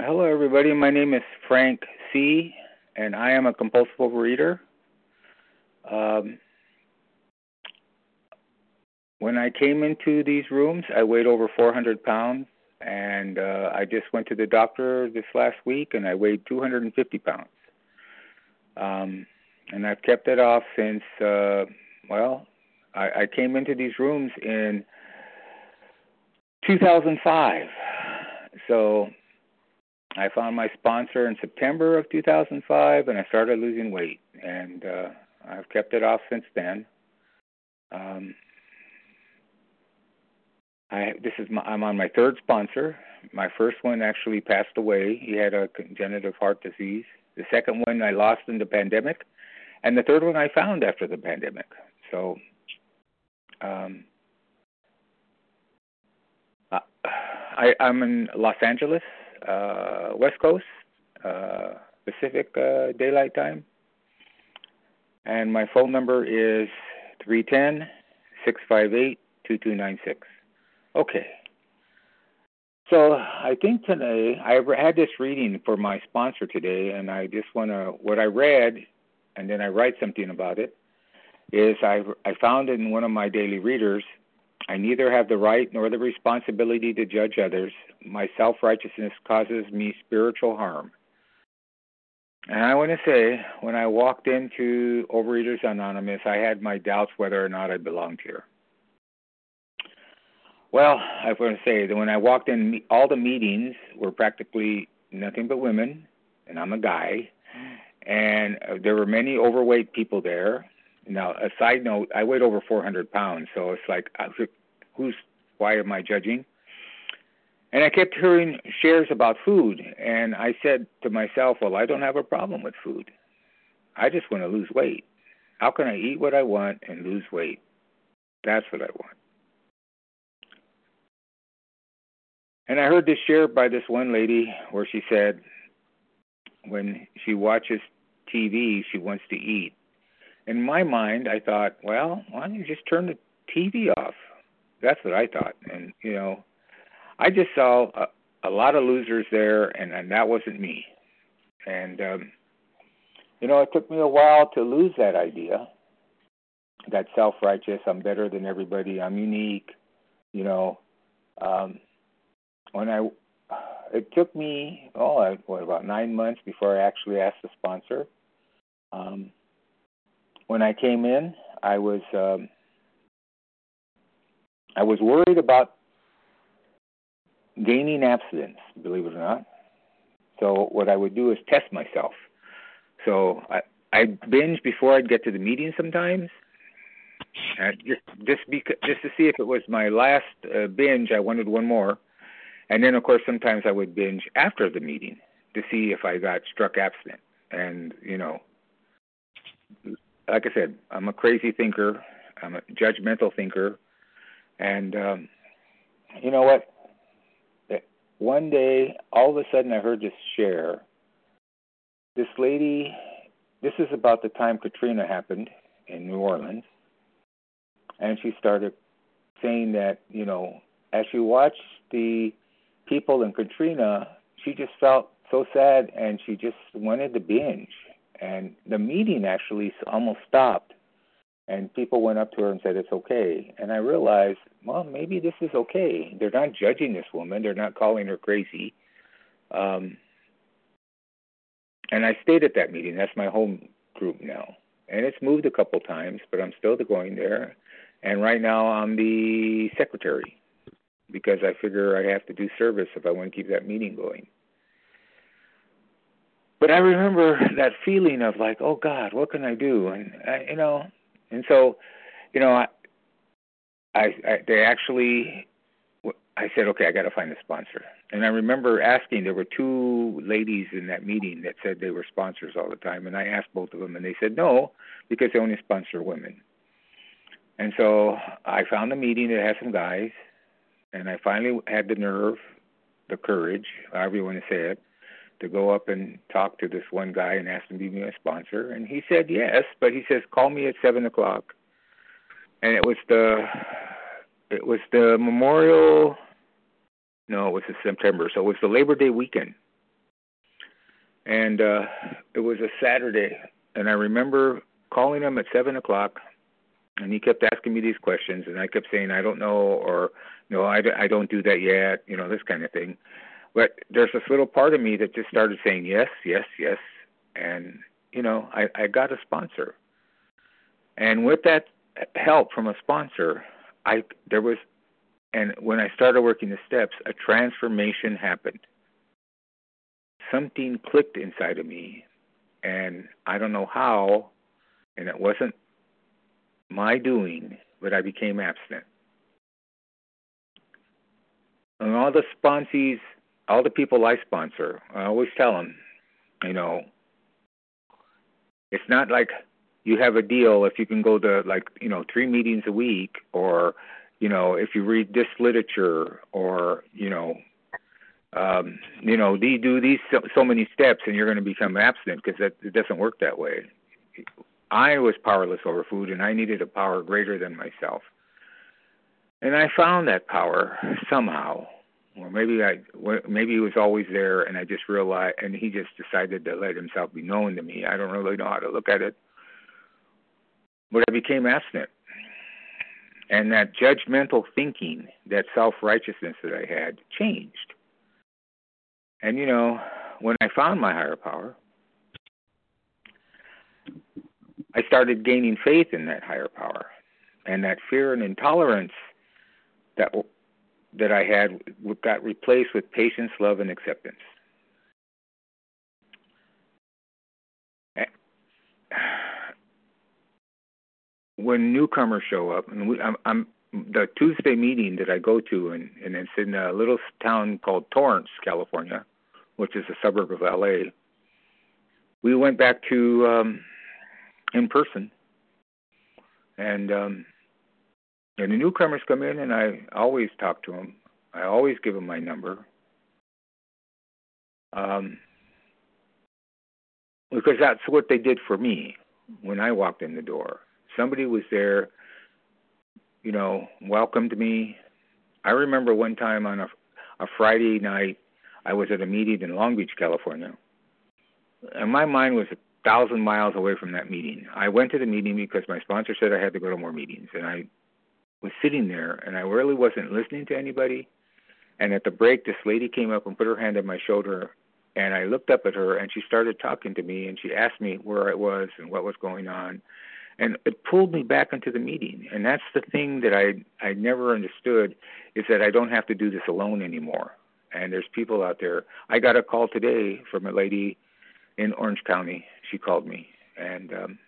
Hello, everybody. My name is Frank C., and I am a compulsive overeater. Um, when I came into these rooms, I weighed over 400 pounds, and uh, I just went to the doctor this last week, and I weighed 250 pounds. Um, and I've kept it off since, uh, well, I, I came into these rooms in 2005. So I found my sponsor in September of 2005, and I started losing weight, and uh, I've kept it off since then. Um, I this is my, I'm on my third sponsor. My first one actually passed away. He had a congenital heart disease. The second one I lost in the pandemic, and the third one I found after the pandemic. So, um, I, I'm in Los Angeles, uh, West Coast, uh, Pacific uh, Daylight Time. And my phone number is 310 658 2296. Okay. So I think today I had this reading for my sponsor today, and I just want to what I read, and then I write something about it. Is I I found in one of my daily readers I neither have the right nor the responsibility to judge others. My self righteousness causes me spiritual harm. And I want to say, when I walked into Overeaters Anonymous, I had my doubts whether or not I belonged here. Well, I want to say that when I walked in, all the meetings were practically nothing but women, and I'm a guy. And there were many overweight people there. Now, a side note, I weighed over 400 pounds, so it's like, who's? Why am I judging? And I kept hearing shares about food, and I said to myself, well, I don't have a problem with food. I just want to lose weight. How can I eat what I want and lose weight? That's what I want. And I heard this share by this one lady where she said, when she watches TV, she wants to eat in my mind, I thought, well, why don't you just turn the TV off? That's what I thought. And, you know, I just saw a, a lot of losers there, and, and that wasn't me. And, um, you know, it took me a while to lose that idea that self righteous, I'm better than everybody, I'm unique, you know. Um, when I, it took me, oh, what, about nine months before I actually asked the sponsor. Um, when I came in, I was um, I was worried about gaining abstinence, believe it or not. So what I would do is test myself. So I I binge before I'd get to the meeting sometimes, and just just because, just to see if it was my last uh, binge. I wanted one more, and then of course sometimes I would binge after the meeting to see if I got struck abstinent. And you know, like I said, I'm a crazy thinker. I'm a judgmental thinker, and um, you know what? One day, all of a sudden, I heard this share. This lady, this is about the time Katrina happened in New Orleans, and she started saying that you know, as she watched the people in Katrina, she just felt so sad, and she just wanted to binge and the meeting actually almost stopped. And people went up to her and said it's okay. And i realized well maybe this is okay. They're not judging this woman. They're not calling her crazy. Um and i stayed at that meeting. That's my home group now. And it's moved a couple times but i'm still going there. And right now i'm the secretary because i figure i have to do service if i want to keep that meeting going but I remember that feeling of like, oh God, what can I do? And I, you know, and so, you know, I, I, I they actually, I said, okay, I got to find a sponsor. And I remember asking. There were two ladies in that meeting that said they were sponsors all the time, and I asked both of them, and they said no because they only sponsor women. And so I found a meeting that had some guys, and I finally had the nerve, the courage, however you want to say it, to go up and talk to this one guy and ask him to be my sponsor, and he said yes, but he says call me at seven o'clock, and it was the it was the Memorial, no, it was the September, so it was the Labor Day weekend, and uh, it was a Saturday, and I remember calling him at seven o'clock, and he kept asking me these questions, and I kept saying I don't know, or no, I, I don't do that yet, you know, this kind of thing. But there's this little part of me that just started saying yes, yes, yes, and you know, I, I got a sponsor, and with that help from a sponsor, I there was, and when I started working the steps, a transformation happened. Something clicked inside of me, and I don't know how, and it wasn't my doing, but I became abstinent. And all the sponsees, all the people I sponsor, I always tell them, you know, it's not like you have a deal if you can go to like you know three meetings a week or you know if you read this literature or you know um, you know, they do these so, so many steps and you're going to become abstinent because that it doesn't work that way. I was powerless over food and I needed a power greater than myself. And I found that power somehow, or maybe I, maybe he was always there, and I just realized, and he just decided to let himself be known to me. I don't really know how to look at it, but I became abstinent, and that judgmental thinking, that self righteousness that I had, changed. And you know, when I found my higher power, I started gaining faith in that higher power, and that fear and intolerance that that I had got replaced with patience, love, and acceptance. When newcomers show up, and we, I'm, I'm the Tuesday meeting that I go to, and, and it's in a little town called Torrance, California which is a suburb of LA, we went back to um, in person, and um, and the newcomers come in, and I always talk to them. I always give them my number, um, because that's what they did for me when I walked in the door. Somebody was there, you know, welcomed me. I remember one time on a a Friday night I was at a meeting in Long Beach, California, and my mind was a thousand miles away from that meeting. I went to the meeting because my sponsor said I had to go to more meetings, and I was sitting there, and I really wasn't listening to anybody. And at the break, this lady came up and put her hand on my shoulder, and I looked up at her, and she started talking to me, and she asked me where I was and what was going on, and it pulled me back into the meeting. And that's the thing that I I never understood is that I don't have to do this alone anymore and there's people out there. I got a call today from a lady in Orange County. She called me, and um,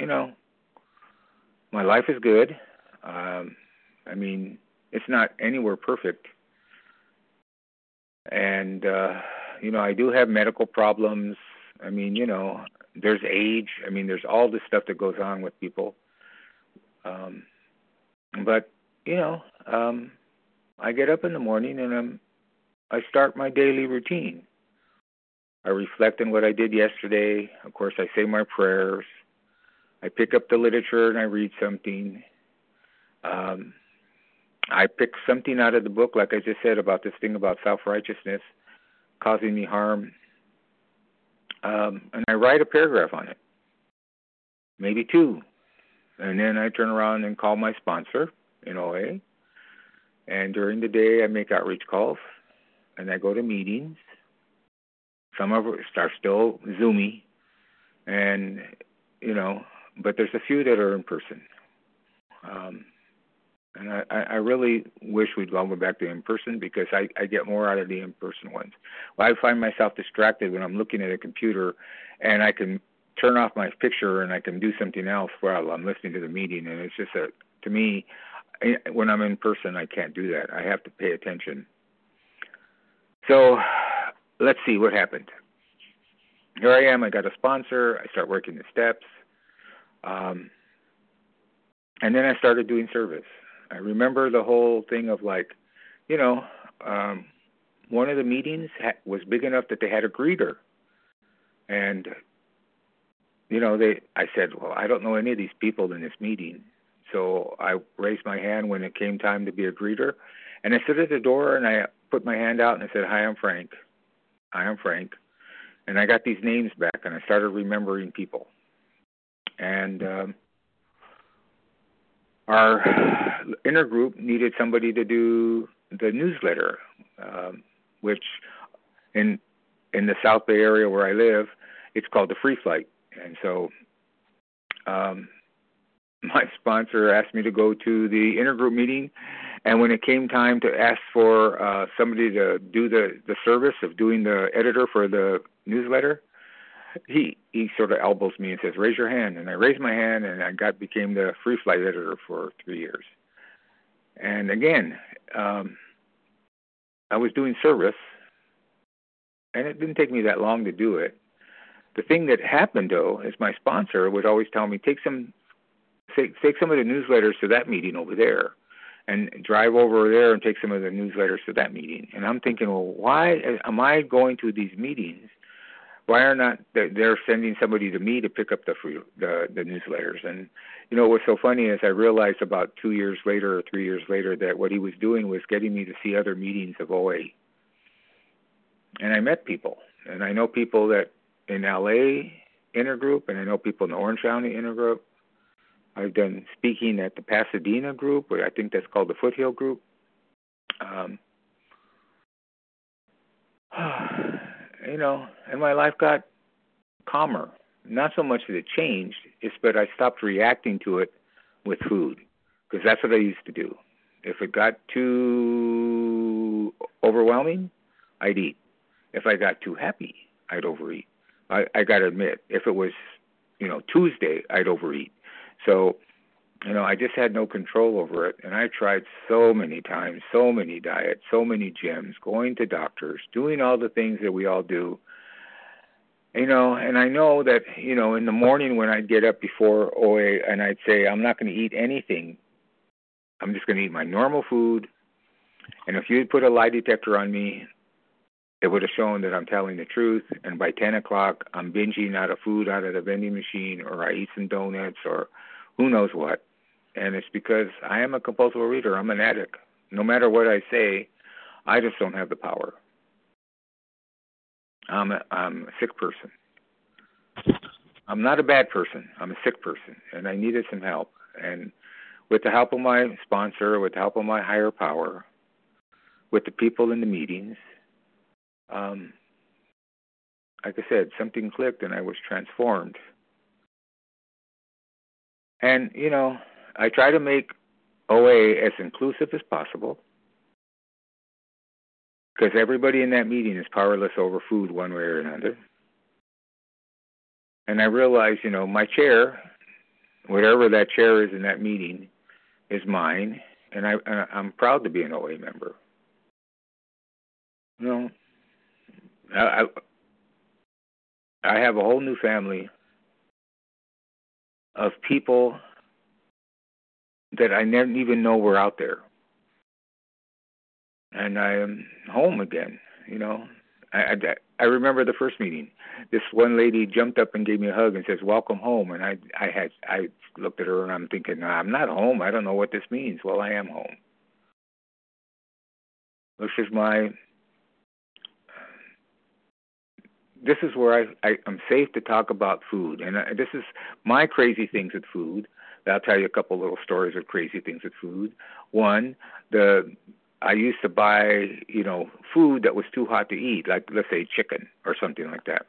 you know, my life is good. Um, I mean, it's not anywhere perfect, and uh, you know, I do have medical problems. I mean, you know, there's age. I mean, there's all this stuff that goes on with people. Um, but you know, um, I get up in the morning and I'm, I start my daily routine. I reflect on what I did yesterday. Of course, I say my prayers. I pick up the literature and I read something. Um, I pick something out of the book, like I just said about this thing about self righteousness causing me harm. Um, and I write a paragraph on it, maybe two. And then I turn around and call my sponsor in OA and during the day, I make outreach calls and I go to meetings. Some of it are still Zoomy, and you know, but there's a few that are in person. Um, and I, I really wish we'd all go back to in person because I, I get more out of the in person ones. Well, I find myself distracted when I'm looking at a computer, and I can turn off my picture and I can do something else while I'm listening to the meeting, and it's just a to me, when I'm in person, I can't do that. I have to pay attention. So let's see what happened. Here I am. I got a sponsor. I start working the steps. Um, and then I started doing service. I remember the whole thing of like, you know, um, one of the meetings ha- was big enough that they had a greeter. And, you know, they, I said, well, I don't know any of these people in this meeting. So I raised my hand when it came time to be a greeter. And I stood at the door and I put my hand out and I said, Hi, I'm Frank. Hi, I am Frank, and I got these names back, and I started remembering people, and um, our intergroup needed somebody to do the newsletter, um, which in in the South Bay area where I live, it's called the Free Flight, and so um, my sponsor asked me to go to the intergroup meeting, and when it came time to ask for uh, somebody to do the the service of doing the editor for the newsletter, he he sort of elbows me and says, "Raise your hand," and I raised my hand, and I got became the Free Flight editor for three years. And again, um, I was doing service, and it didn't take me that long to do it. The thing that happened though is my sponsor would always tell me take some take, take some of the newsletters to that meeting over there and drive over there and take some of the newsletters to that meeting. And I'm thinking, well, why am I going to these meetings? Why are not they're sending somebody to me to pick up the free, the the newsletters? And you know what's so funny is I realized about two years later or three years later that what he was doing was getting me to see other meetings of OA. And I met people, and I know people that in LA intergroup, and I know people in the Orange County intergroup. I've done speaking at the Pasadena group, or I think that's called the Foothill group. Um, you know, and my life got calmer. Not so much that it changed, it's but I stopped reacting to it with food because that's what I used to do. If it got too overwhelming, I'd eat. If I got too happy, I'd overeat. I, I got to admit, if it was, you know, Tuesday, I'd overeat. So, you know, I just had no control over it. And I tried so many times, so many diets, so many gyms, going to doctors, doing all the things that we all do. You know, and I know that, you know, in the morning when I'd get up before OA and I'd say, I'm not going to eat anything, I'm just going to eat my normal food. And if you'd put a lie detector on me, it would have shown that I'm telling the truth. And by 10 o'clock, I'm binging out of food out of the vending machine, or I eat some donuts, or who knows what. And it's because I am a compulsive reader. I'm an addict. No matter what I say, I just don't have the power. I'm a, I'm a sick person. I'm not a bad person. I'm a sick person, and I needed some help. And with the help of my sponsor, with the help of my higher power, with the people in the meetings, um, like I said, something clicked and I was transformed. And, you know, I try to make OA as inclusive as possible because everybody in that meeting is powerless over food one way or another. And I realize, you know, my chair, whatever that chair is in that meeting, is mine, and I I'm proud to be an OA member. You know, I, I have a whole new family of people that I never even know were out there. And I am home again, you know. I, I, I remember the first meeting. This one lady jumped up and gave me a hug and says, "Welcome home." And I, I had, I looked at her and I'm thinking, "I'm not home. I don't know what this means." Well, I am home. This is my this is where I, I I'm safe to talk about food, and I, this is my crazy things with food. I'll tell you a couple little stories of crazy things with food. One, the I used to buy you know food that was too hot to eat, like let's say chicken or something like that.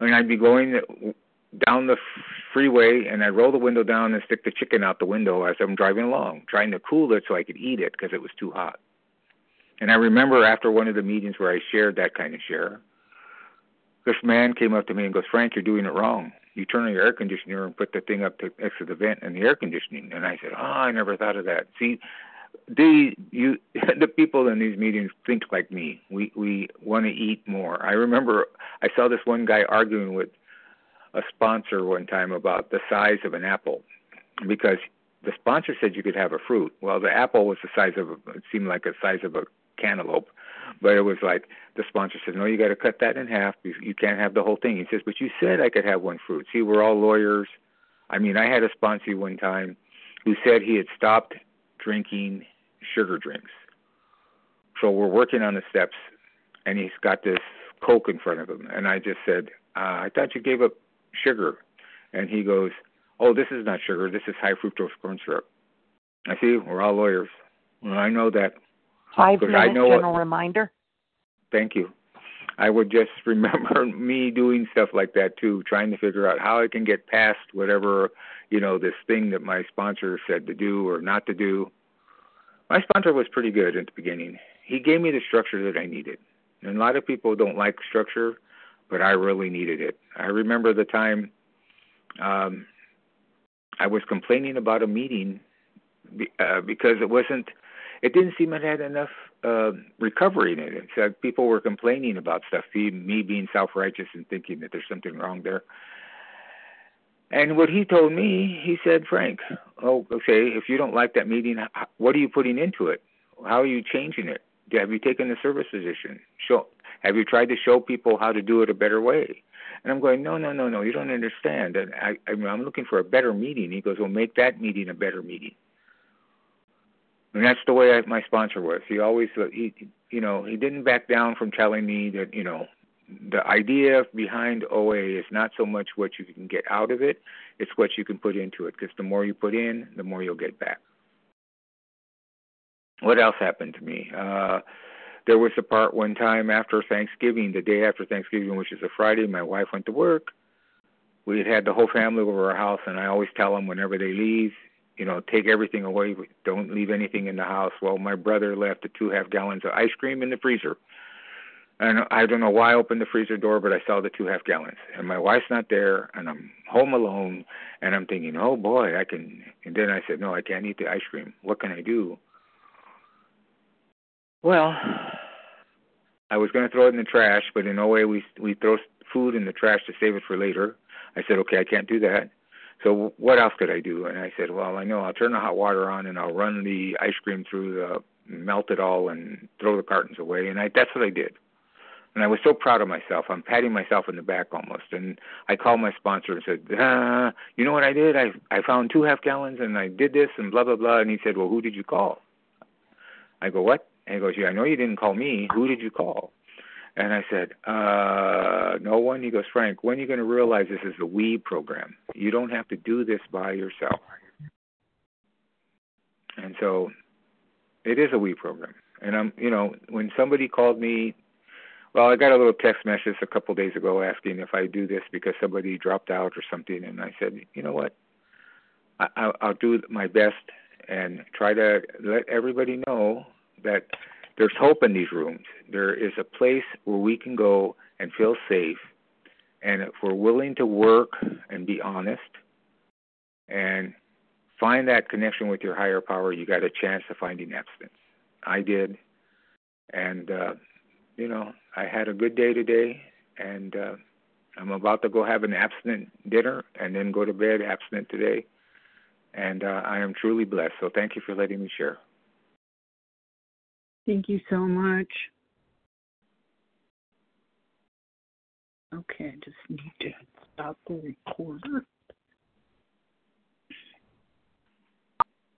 And I'd be going down the freeway, and I'd roll the window down and stick the chicken out the window as I'm driving along, trying to cool it so I could eat it because it was too hot. And I remember after one of the meetings where I shared that kind of share, this man came up to me and goes, Frank, you're doing it wrong. You turn on your air conditioner and put the thing up to next to the vent and the air conditioning. And I said, Oh, I never thought of that. See, the you the people in these meetings think like me. We we want to eat more. I remember I saw this one guy arguing with a sponsor one time about the size of an apple because the sponsor said you could have a fruit. Well, the apple was the size of it seemed like the size of a cantaloupe, but it was like the sponsor said, "No, you got to cut that in half. You can't have the whole thing." He says, "But you said I could have one fruit." See, we're all lawyers. I mean, I had a sponsor one time who said he had stopped drinking sugar drinks. So we're working on the steps, and he's got this Coke in front of him, and I just said, uh, "I thought you gave up sugar," and he goes, "Oh, this is not sugar. This is high fructose corn syrup." I see. We're all lawyers. Well, I know that. Five know general what, reminder. Thank you. I would just remember me doing stuff like that too, trying to figure out how I can get past whatever, you know, this thing that my sponsor said to do or not to do. My sponsor was pretty good at the beginning. He gave me the structure that I needed. And a lot of people don't like structure, but I really needed it. I remember the time um, I was complaining about a meeting uh, because it wasn't, it didn't seem it had enough uh, recovery in it. So people were complaining about stuff, me being self-righteous and thinking that there's something wrong there. And what he told me, he said, Frank, oh, okay, if you don't like that meeting, what are you putting into it? How are you changing it? Have you taken the service position? Show, have you tried to show people how to do it a better way? And I'm going, no, no, no, no, you don't understand. And I, I I'm looking for a better meeting. He goes, well, make that meeting a better meeting. And that's the way I, my sponsor was. He always, he, you know, he didn't back down from telling me that, you know, the idea behind OA is not so much what you can get out of it, it's what you can put into it. Because the more you put in, the more you'll get back. What else happened to me? Uh, there was a part one time after Thanksgiving, the day after Thanksgiving, which is a Friday. My wife went to work. We had had the whole family over our house, and I always tell them whenever they leave, you know, take everything away. Don't leave anything in the house. Well, my brother left the two half gallons of ice cream in the freezer. And I don't know why I opened the freezer door, but I saw the two half gallons. And my wife's not there, and I'm home alone. And I'm thinking, oh boy, I can. And then I said, no, I can't eat the ice cream. What can I do? Well, I was going to throw it in the trash, but in no way we we throw food in the trash to save it for later. I said, okay, I can't do that. So what else could I do? And I said, well, I know I'll turn the hot water on and I'll run the ice cream through the melt it all and throw the cartons away. And I that's what I did. And I was so proud of myself. I'm patting myself in the back almost. And I called my sponsor and said, ah, you know what I did? I I found two half gallons and I did this and blah blah blah. And he said, well, who did you call? I go, what? And he goes, yeah, I know you didn't call me. Who did you call? And I said, uh, no one. He goes, Frank, when are you going to realize this is a we program? You don't have to do this by yourself. And so it is a we program. And I'm, you know, when somebody called me, well, I got a little text message a couple of days ago asking if I do this because somebody dropped out or something. And I said, you know what? I, I'll do my best and try to let everybody know that there's hope in these rooms. There is a place where we can go and feel safe. And if we're willing to work and be honest and find that connection with your higher power, you got a chance of finding abstinence. I did. And, uh, you know, I had a good day today. And uh, I'm about to go have an abstinent dinner and then go to bed abstinent today. And uh, I am truly blessed. So thank you for letting me share. Thank you so much. Okay, I just need to stop the recorder.